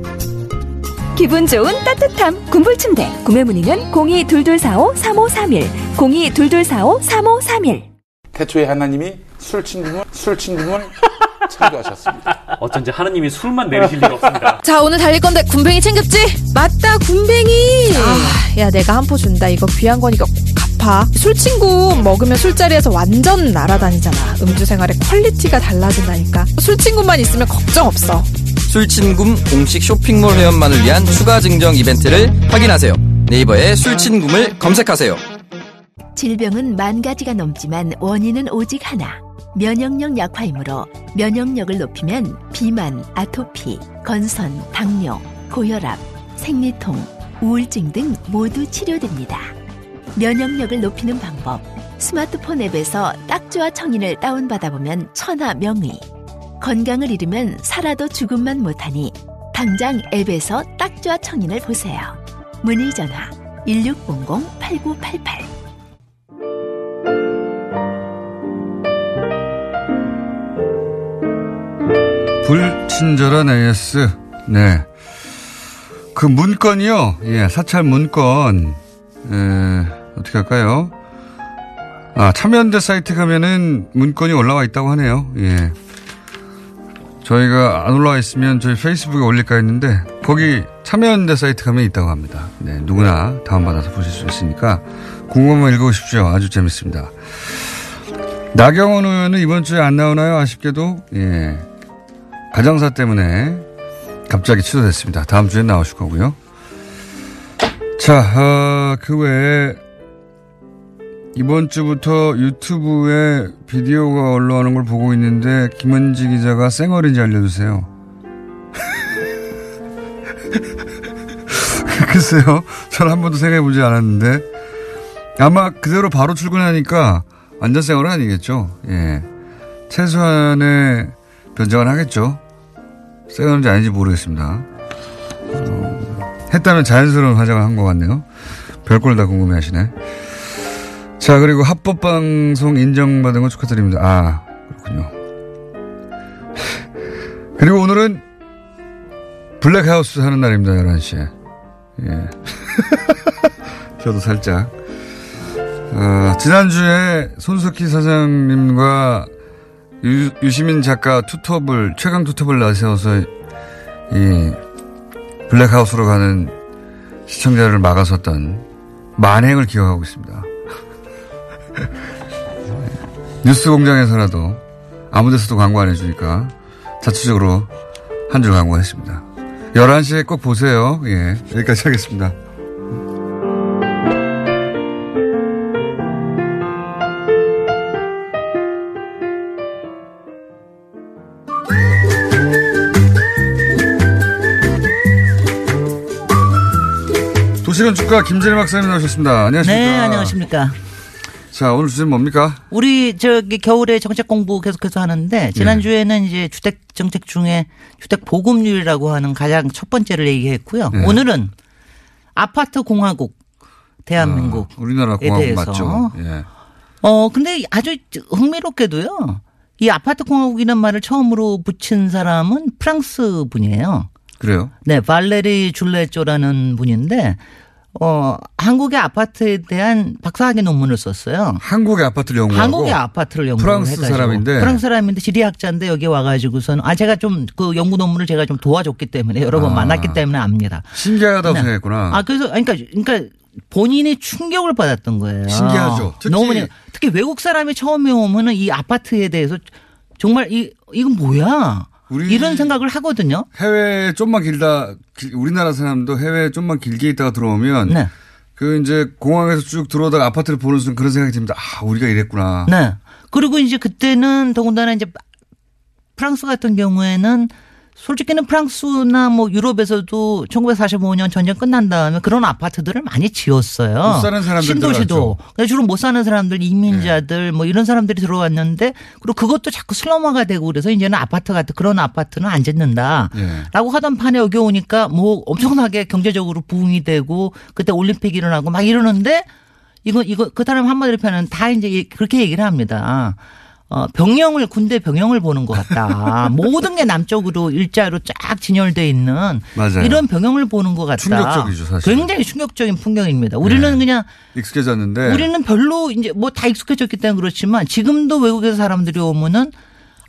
기분 좋은 따뜻함 군불침대 구매 문의는 0222453531 0222453531 태초에 하나님이 술친굼을 술친굼을 창조하셨습니다. 어쩐지 하느님이 술만 내리실 리가 없습니다. 자, 오늘 달릴 건데 굼벵이 챙겼지? 맞다, 굼벵이. 아, 야, 내가 한 포 준다. 이거 귀한 거니까 꼭 갚아. 술친굼 먹으면 술자리에서 완전 날아다니잖아. 음주 생활의 quality가 달라진다니까. 술친굼만 있으면 걱정 없어. 술친굼 공식 쇼핑몰 회원만을 위한 추가 증정 이벤트를 확인하세요. 네이버에 술친굼을 검색하세요. 질병은 만 가지가 넘지만 원인은 오직 하나. 면역력 약화이므로 면역력을 높이면 비만, 아토피, 건선, 당뇨, 고혈압, 생리통, 우울증 등 모두 치료됩니다. 면역력을 높이는 방법. 스마트폰 앱에서 딱지와 청인을 다운받아 보면 천하 명의. 건강을 잃으면 살아도 죽음만 못하니 당장 앱에서 딱지와 청인을 보세요. 문의 전화 1600-8988 불친절한 AS. 네. 그 문건이요. 예, 사찰 문건. 에, 어떻게 할까요? 아, 참여연대 사이트 가면은 문건이 올라와 있다고 하네요. 예. 저희가 안 올라와 있으면 저희 페이스북에 올릴까 했는데 거기 참여연대 사이트 가면 있다고 합니다. 네, 누구나 다운받아서 보실 수 있으니까 궁금하면 읽어보십시오. 아주 재밌습니다. 나경원 의원은 이번 주에 안 나오나요? 아쉽게도. 예. 가정사 때문에 갑자기 취소됐습니다. 다음 주에 나오실 거고요. 자, 어, 그 외에 이번 주부터 유튜브에 비디오가 올라오는 걸 보고 있는데 김은지 기자가 쌩얼인지 알려주세요. 글쎄요. 저는 한 번도 생각해보지 않았는데 아마 그대로 바로 출근하니까 완전 쌩얼은 아니겠죠. 예. 최소한의 변정은 하겠죠. 쌩얼인지 아닌지 모르겠습니다. 어, 했다면 자연스러운 화장을 한 것 같네요. 별걸 다 궁금해 하시네. 자, 그리고 합법방송 인정받은 거 축하드립니다. 아, 그렇군요. 그리고 오늘은 블랙하우스 하는 날입니다, 11시에. 예. 저도 살짝. 어, 지난주에 손석희 사장님과 유, 유시민 작가 투톱을, 최강 투톱을 나세워서 이 블랙하우스로 가는 시청자를 막아섰던 만행을 기억하고 있습니다. 뉴스 공장에서라도 아무 데서도 광고 안 해주니까 자체적으로 한 줄 광고했습니다. 11시에 꼭 보세요. 예. 여기까지 하겠습니다. 도시건 축가 김진일 박사님 나오셨습니다. 안녕하십니까. 네, 안녕하십니까. 자, 오늘 주제는 뭡니까? 우리 저기 겨울에 정책 공부 계속해서 하는데 지난주에는 이제 주택 정책 중에 주택 보급률이라고 하는 가장 첫 번째를 얘기했고요. 네. 오늘은 아파트 공화국 대한민국 아, 우리나라 에 공화국 대해서. 맞죠? 예. 어, 근데 아주 흥미롭게도요. 이 아파트 공화국이라는 말을 처음으로 붙인 사람은 프랑스 분이에요. 그래요? 네, 발레리 줄레조라는 분인데 어, 한국의 아파트에 대한 박사학위 논문을 썼어요. 한국의 아파트를 연구하고 한국의 아파트를 연구를 프랑스 해가지고. 사람인데 프랑스 사람인데 지리학자인데 여기 와가지고서는 아 제가 좀 그 연구 논문을 제가 좀 도와줬기 때문에 여러 번 아. 만났기 때문에 압니다. 신기하다고 네. 생각했구나. 아 그래서 그러니까 그러니까 본인이 충격을 받았던 거예요. 신기하죠. 특히- 너무 특히 외국 사람이 처음에 오면은 이 아파트에 대해서 정말 이 이건 뭐야 이런 생각을 하거든요. 해외에 좀만 길다 기- 우리나라 사람도 해외에 좀만 길게 있다가 들어오면 네. 그 이제 공항에서 쭉 들어오다가 아파트를 보는 순간 그런 생각이 듭니다. 아, 우리가 이랬구나. 네. 그리고 이제 그때는 더군다나 이제 프랑스 같은 경우에는 솔직히는 프랑스나 뭐 유럽에서도 1945년 전쟁 끝난 다음에 그런 아파트들을 많이 지었어요. 못 사는 사람들 신도시도. 들어갔죠. 그래서 주로 못 사는 사람들, 이민자들 뭐 이런 사람들이 들어왔는데 그리고 그것도 자꾸 슬럼화가 되고 그래서 이제는 아파트 같은 그런 아파트는 안 짓는다. 예. 라고 하던 판에 여기 오니까 뭐 엄청나게 경제적으로 부흥이 되고 그때 올림픽 일어나고 막 이러는데 이거 이거 그 사람 한마디로 표현은 다 이제 그렇게 얘기를 합니다. 어, 병영을 군대 병영을 보는 것 같다. 모든 게 남쪽으로 일자로 쫙 진열돼 있는 맞아요. 이런 병영을 보는 것 같다. 충격적이죠, 사실. 굉장히 충격적인 풍경입니다. 우리는 네. 그냥 익숙해졌는데 우리는 별로 이제 뭐 다 익숙해졌기 때문에 그렇지만 지금도 외국에서 사람들이 오면은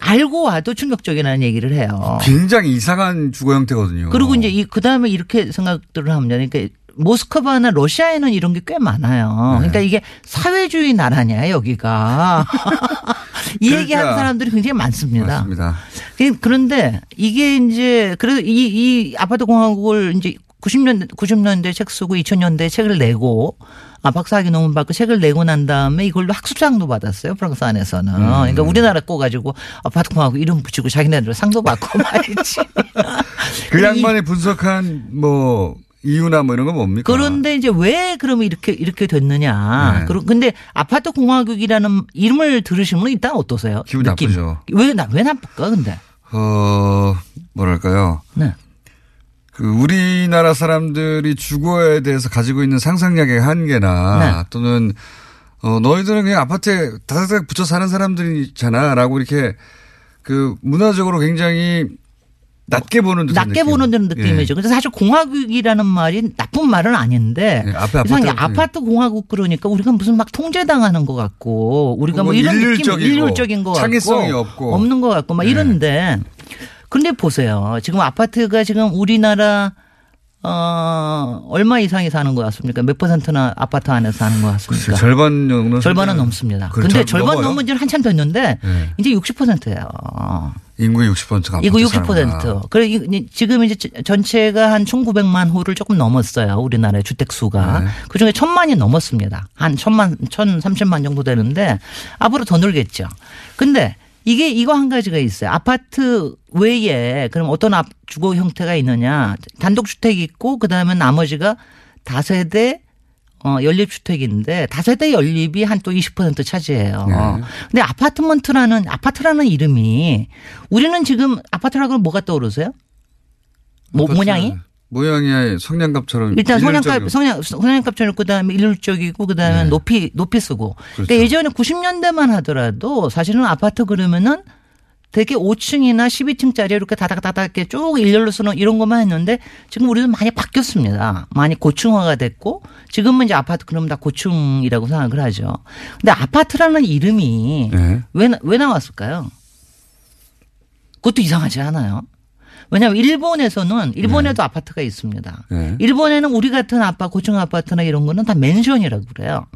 알고 와도 충격적이라는 얘기를 해요. 굉장히 이상한 주거 형태거든요. 그리고 이제 이 그다음에 이렇게 생각들을 합니다. 그러니까 모스크바나 러시아에는 이런 게 꽤 많아요. 네. 그러니까 이게 사회주의 나라냐 여기가 이 그러니까. 얘기하는 사람들이 굉장히 많습니다. 맞습니다. 그- 그런데 이게 이제 그래서 이, 이 아파트 공화국을 이제 90년 90년대 책 쓰고 2000년대 책을 내고 아 박사학위 논문 받고 책을 내고 난 다음에 이걸로 학술상도 받았어요 프랑스 안에서는. 그러니까 우리나라 거 가지고 아파트 공화국 이름 붙이고 자기네들 상도 받고 말이지. 그 양반이 분석한 뭐 이유나 뭐 이런 건 뭡니까? 그런데 이제 왜 그러면 이렇게 이렇게 됐느냐. 네. 그리고 근데 아파트 공화국이라는 이름을 들으시면 일단 어떠세요? 기분 느낌. 나쁘죠. 왜, 나, 왜 나쁠까, 근데? 어 뭐랄까요? 네. 그 우리나라 사람들이 주거에 대해서 가지고 있는 상상력의 한계나 네. 또는 어 너희들은 그냥 아파트에 다다닥 붙여 사는 사람들이잖아라고 이렇게 그 문화적으로 굉장히 낮게 보는 듯한 낮게 느낌. 보는 듯한 느낌이죠. 예. 근데 사실 공화국이라는 말이 나쁜 말은 아닌데 예, 앞에 이상하게 아파트- 아파트 공화국 그러니까 우리가 무슨 막 통제당하는 것 같고 우리가 뭐 혹은 이런 느낌 일률적인 것 창의성이 같고 없고. 없는 것 같고 막 예. 이런데 근데 보세요. 지금 아파트가 지금 우리나라 어 얼마 이상이 사는 것 같습니까? 몇 퍼센트나 아파트 안에서 사는 것 같습니까? 글쎄요, 절반 정도 절반은 넘습니다. 근데 잘 절반? 넘은 지는 한참 됐는데 예. 이제 60%예요. 인구의 60%가 이거 아파트 사는구나. 60%. 그래 이- 지금 이제 전체가 한 1,900만 호를 조금 넘었어요. 우리나라의 주택 수가. 네. 그 중에 천만이 넘었습니다. 한 천만, 천 삼십만 정도 되는데 앞으로 더 늘겠죠. 근데 이게 이거 한 가지가 있어요. 아파트 외에 그럼 어떤 앞- 주거 형태가 있느냐. 단독 주택이 있고 그다음에 나머지가 다세대 어, 연립주택인데 다세대 연립이 한 또 20% 차지해요. 네. 근데 아파트먼트라는 아파트라는 이름이 우리는 지금 아파트라고 하면 뭐가 떠오르세요? 뭐 모양이? 모양이 성냥갑처럼 일단. 성냥갑 성냥 성냥갑처럼 그다음에 일률적이고 그다음에 높이 높이 쓰고. 근데 네. 그렇죠. 예전에 90년대만 하더라도 사실은 아파트 그러면은 되게 5층이나 12층짜리 이렇게 다닥다닥 이렇게 쭉 일렬로 쓰는 이런 것만 했는데 지금 우리는 많이 바뀌었습니다. 많이 고층화가 됐고 지금은 이제 아파트 그러면 다 고층이라고 생각을 하죠. 근데 아파트라는 이름이 네. 왜, 나- 왜 나왔을까요? 그것도 이상하지 않아요? 왜냐하면 일본에서는 일본에도 아파트가 있습니다. 네. 일본에는 우리 같은 아파 고층 아파트나 이런 거는 다 맨션이라고 그래요.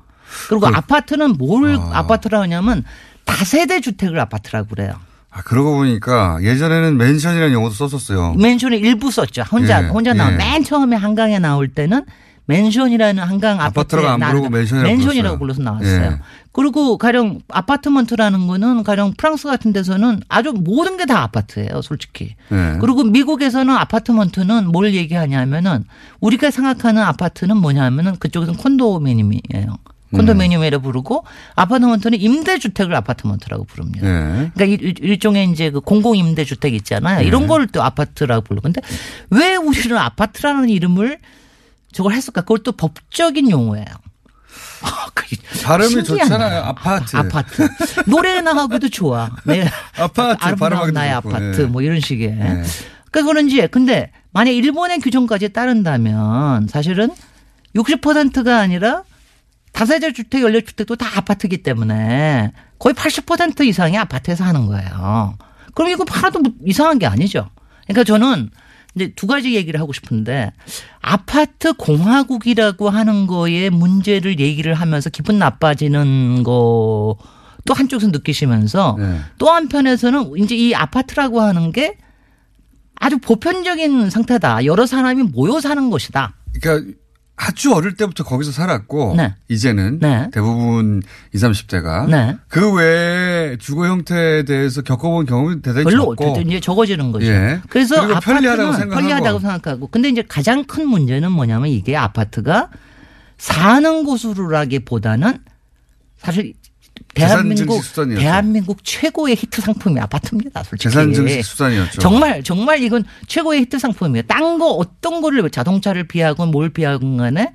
그리고 아파트는 뭘 아파트라고 하냐면 다세대 주택을 아파트라고 그래요. 아, 그러고 보니까 예전에는 맨션이라는 용어도 썼었어요. 맨션에 일부 썼죠. 혼자 예, 혼자 나온 예. 맨 처음에 한강에 나올 때는 맨션이라는 한강 아파트에 아파트라고 안 나- 부르고 맨션이라고 맨션이라고. 불러서 나왔어요. 예. 그리고 가령 아파트먼트라는 거는 가령 프랑스 같은 데서는 아주 모든 게 다 아파트예요, 솔직히. 네. 그리고 미국에서는 아파트먼트는 뭘 얘기하냐면은 우리가 생각하는 아파트는 뭐냐면은 그쪽에서는 콘도미니엄이에요. 콘도미니엄이라 부르고 아파트먼트는 임대주택을 아파트먼트라고 부릅니다. 네. 그러니까 일- 일종의 이제 그 공공 임대주택 있잖아요. 네. 이런 걸 또 아파트라고 부르고 근데 왜 우리는 아파트라는 이름을 저걸 했을까? 그걸 또 법적인 용어예요. 아, 그 발음이 신기하네. 좋잖아요. 아파트. 아파트. 노래나 하기도 좋아. 네. 아파트 아름다운 나의 좋고, 아파트 예. 뭐 이런 식의. 네. 그러니까 그런지 근데 만약 일본의 규정까지 따른다면 사실은 60%가 아니라 다세대 주택, 연립주택도 다 아파트기 때문에 거의 80% 이상이 아파트에서 하는 거예요. 그럼 이거 하나도 뭐 이상한 게 아니죠. 그러니까 저는 이제 두 가지 얘기를 하고 싶은데 아파트 공화국이라고 하는 거에 문제를 얘기를 하면서 기분 나빠지는 거 또 한쪽에서 느끼시면서 네. 또 한편에서는 이제 이 아파트라고 하는 게 아주 보편적인 상태다. 여러 사람이 모여 사는 곳이다. 그러니까 아주 어릴 때부터 거기서 살았고 네. 이제는 네. 대부분 20, 30대가 네. 그 외에 주거 형태에 대해서 겪어본 경험이 대단히 별로 적고 이제 적어지는 거죠. 예. 그래서 그리고 편리하다고 아파트는 생각하고. 편리하다고 생각하고. 근데 이제 가장 큰 문제는 뭐냐면 이게 아파트가 사는 곳으로라기보다는 사실 대한민국. 대한민국 최고의 히트 상품이 아파트입니다. 솔직히 재산 증식 수단이었죠. 정말 정말 이건 최고의 히트 상품이에요. 딴 거 어떤 거를 자동차를 비하건 뭘 비하건 간에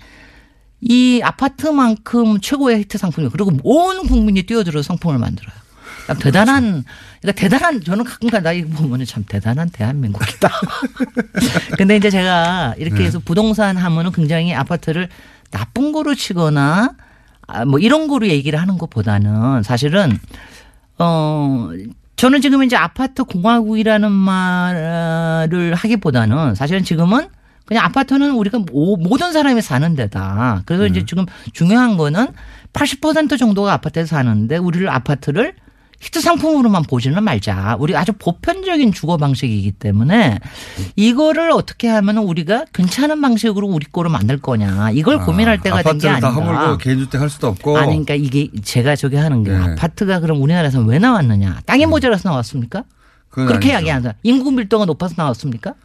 이 아파트만큼 최고의 히트 상품이에요. 그리고 온 국민이 뛰어들어 상품을 만들어요. 참 대단한, 그러니까 대단한, 저는 가끔가다 이거 보면은 참 대단한 대한민국이다. 근데 이제 제가 이렇게 네. 해서 부동산 하면은 굉장히 아파트를 나쁜 거로 치거나 아, 뭐 이런 거로 얘기를 하는 것보다는 사실은 어, 저는 지금 이제 아파트 공화국이라는 말을 하기보다는 사실은 지금은 그냥 아파트는 우리가 모- 모든 사람이 사는 데다. 그래서 이제 지금 중요한 거는 80% 정도가 아파트에서 사는데 우리를 아파트를 히트 상품으로만 보지는 말자. 우리 아주 보편적인 주거 방식이기 때문에 이거를 어떻게 하면 우리가 괜찮은 방식으로 우리 거로 만들 거냐. 이걸 고민할 때가 된 게 아, 아파트를 다 아닌가. 허물고 개인주택 할 수도 없고 아니, 그러니까 이게 제가 저기 하는 게 네. 아파트가 그럼 우리나라에서 왜 나왔느냐? 땅이 모자라서 나왔습니까? 그렇게. 이야기하자. 인구 밀도가 높아서 나왔습니까?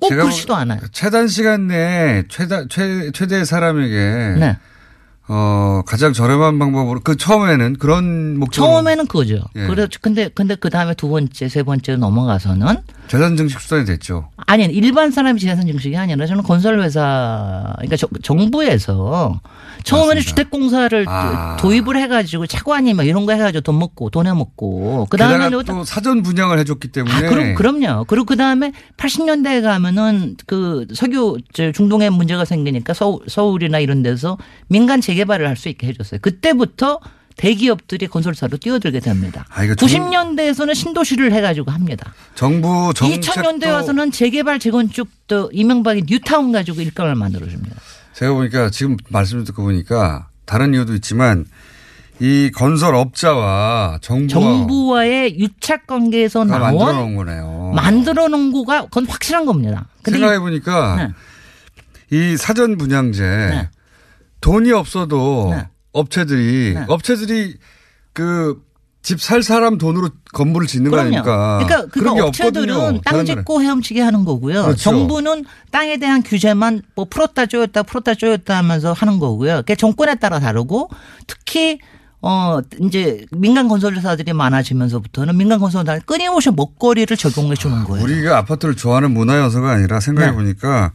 꼭 그렇지도 않아요. 최단 시간 내에 최다 최 최대의 사람에게 네. 어 가장 저렴한 방법으로 그 처음에는 그런 목적으로 처음에는 그거죠. 예. 그래 근데 근데 그 다음에 두 번째, 세 번째 넘어가서는 재산 증식 수단이 됐죠. 아니 일반 사람이 재산 증식이 아니라 저는 건설 회사 그러니까 저- 정부에서 처음에는 주택 공사를 아. 도입을 해 가지고 차관이 막 이런 거 해 가지고 돈 먹고 돈 해 먹고 그 게다가 다음에 또 사전 분양을 해 줬기 때문에 아, 그럼, 그럼요. 그리고 그 다음에 80년대에 가면은 그 석유 저 중동에 문제가 생기니까 서울, 서울이나 이런 데서 민간 재 개발을 할 수 있게 해줬어요. 그때부터 대기업들이 건설사로 뛰어들게 됩니다. 아, 이거 정- 90년대에서는 신도시를 해가지고 합니다. 정부 정책도 2000년대 와서는 재개발 재건축도 이명박이 뉴타운 가지고 일감을 만들어줍니다. 제가 보니까 지금 말씀 듣고 보니까 다른 이유도 있지만 이 건설 업자와 정부와 정부와의 유착 관계에서 가 만들어 나온 놓은 거네요. 만들어 놓은 거가 그건 확실한 겁니다. 생각해 보니까 네. 이 사전 분양제 돈이 없어도 네. 업체들이 네. 업체들이 그 집 살 사람 돈으로 건물을 짓는 거 그럼요. 아닙니까? 그러니까, 그런 게 그러니까 없거든요. 업체들은 땅 짓고 헤엄치게 하는 거고요. 그렇죠. 정부는 땅에 대한 규제만 뭐 풀었다 쪼였다 풀었다 쪼였다 하면서 하는 거고요. 그게 정권에 따라 다르고 특히 어 이제 민간 건설사들이 많아지면서부터는 민간 건설사들 끊임없이 먹거리를 적용해 주는 거예요. 우리가 아파트를 좋아하는 문화 요소가 아니라 생각해 네. 보니까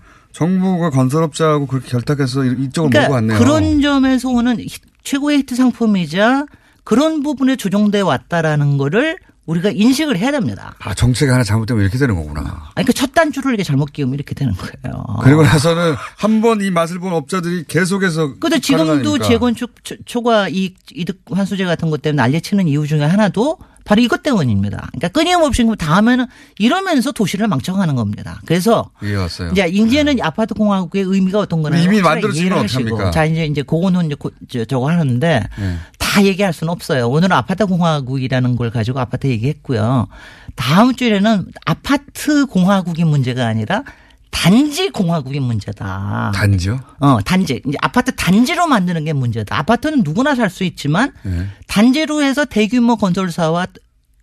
정부가 건설업자하고 그렇게 결탁해서 이쪽을 그러니까 몰고 왔네요. 그런 점에서 오는 히- 최고의 히트 상품이자 그런 부분에 조정돼 왔다라는 거를 우리가 인식을 해야 됩니다. 아, 정책이 하나 잘못되면 이렇게 되는 거구나. 아니, 그첫 단추를 이렇게 잘못 끼우면 이렇게 되는 거예요. 그리고 나서는 한 번 이 맛을 본 업자들이 계속해서. 근데 지금도. 재건축 초- 초과 이득 환수제 같은 것 때문에 난리치는 이유 중에 하나도 바로 이것 때문입니다. 그러니까 끊임없이 그럼 다음에는 이러면서 도시를 망쳐가는 겁니다. 그래서 이해 왔어요. 이제 이제는 아파트 공화국의 의미가 어떤 거나 이미 만들어지면. 어떡합니까? 자 이제 이제 그거는 이제 저- 저거 하는데 네. 다 얘기할 수는 없어요. 오늘은 아파트 공화국이라는 걸 가지고 아파트 얘기했고요. 다음 주에는 아파트 공화국이 문제가 아니라 단지 공화국이 문제다. 단지요? 어, 단지. 이제 아파트 단지로 만드는 게 문제다. 아파트는 누구나 살 수 있지만 네. 단지로 해서 대규모 건설사와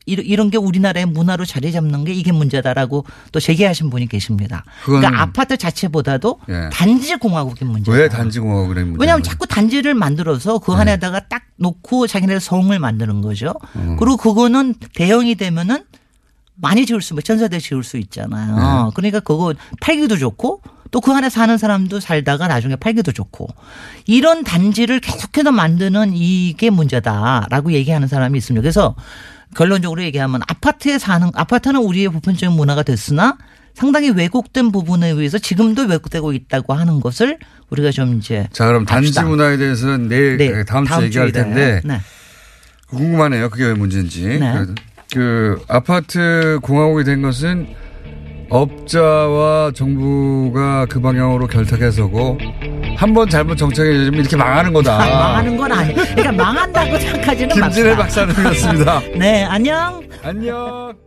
이런- 게 우리나라의 문화로 자리 잡는 게 이게 문제다라고 또 제기하신 분이 계십니다. 그러니까 아파트 자체보다도 예. 단지 공화국이 문제다. 왜 단지 공화국이라는 문제? 왜냐하면 자꾸 단지를 만들어서 그 안에다가 딱 놓고 자기네 성을 만드는 거죠. 음. 그리고 그거는 대형이 되면은 많이 지을 수, 몇 천세대 지을 수 있잖아요. 그러니까 그거 팔기도 좋고 또 그 안에 사는 사람도 살다가 나중에 팔기도 좋고 이런 단지를 계속해서 만드는 이게 문제다라고 얘기하는 사람이 있습니다. 그래서 결론적으로 얘기하면 아파트에 사는 아파트는 우리의 보편적인 문화가 됐으나 상당히 왜곡된 부분에 의해서 지금도 왜곡되고 있다고 하는 것을 우리가 좀 이제 자, 그럼 단지 합시다. 문화에 대해서는 내일 네, 다음 주에 다음 얘기할 주에 텐데 네. 궁금하네요. 그게 왜 문제인지. 네. 그, 그 아파트 공화국이 된 것은 업자와 정부가 그 방향으로 결탁해서고 한 번 잘못 정책해주면 이렇게 망하는 거다. 망하는 건 아니에요. 그러니까 망한다고 생각하지는 김진애 맙시다. 박사님이었습니다. 네, 안녕. 안녕.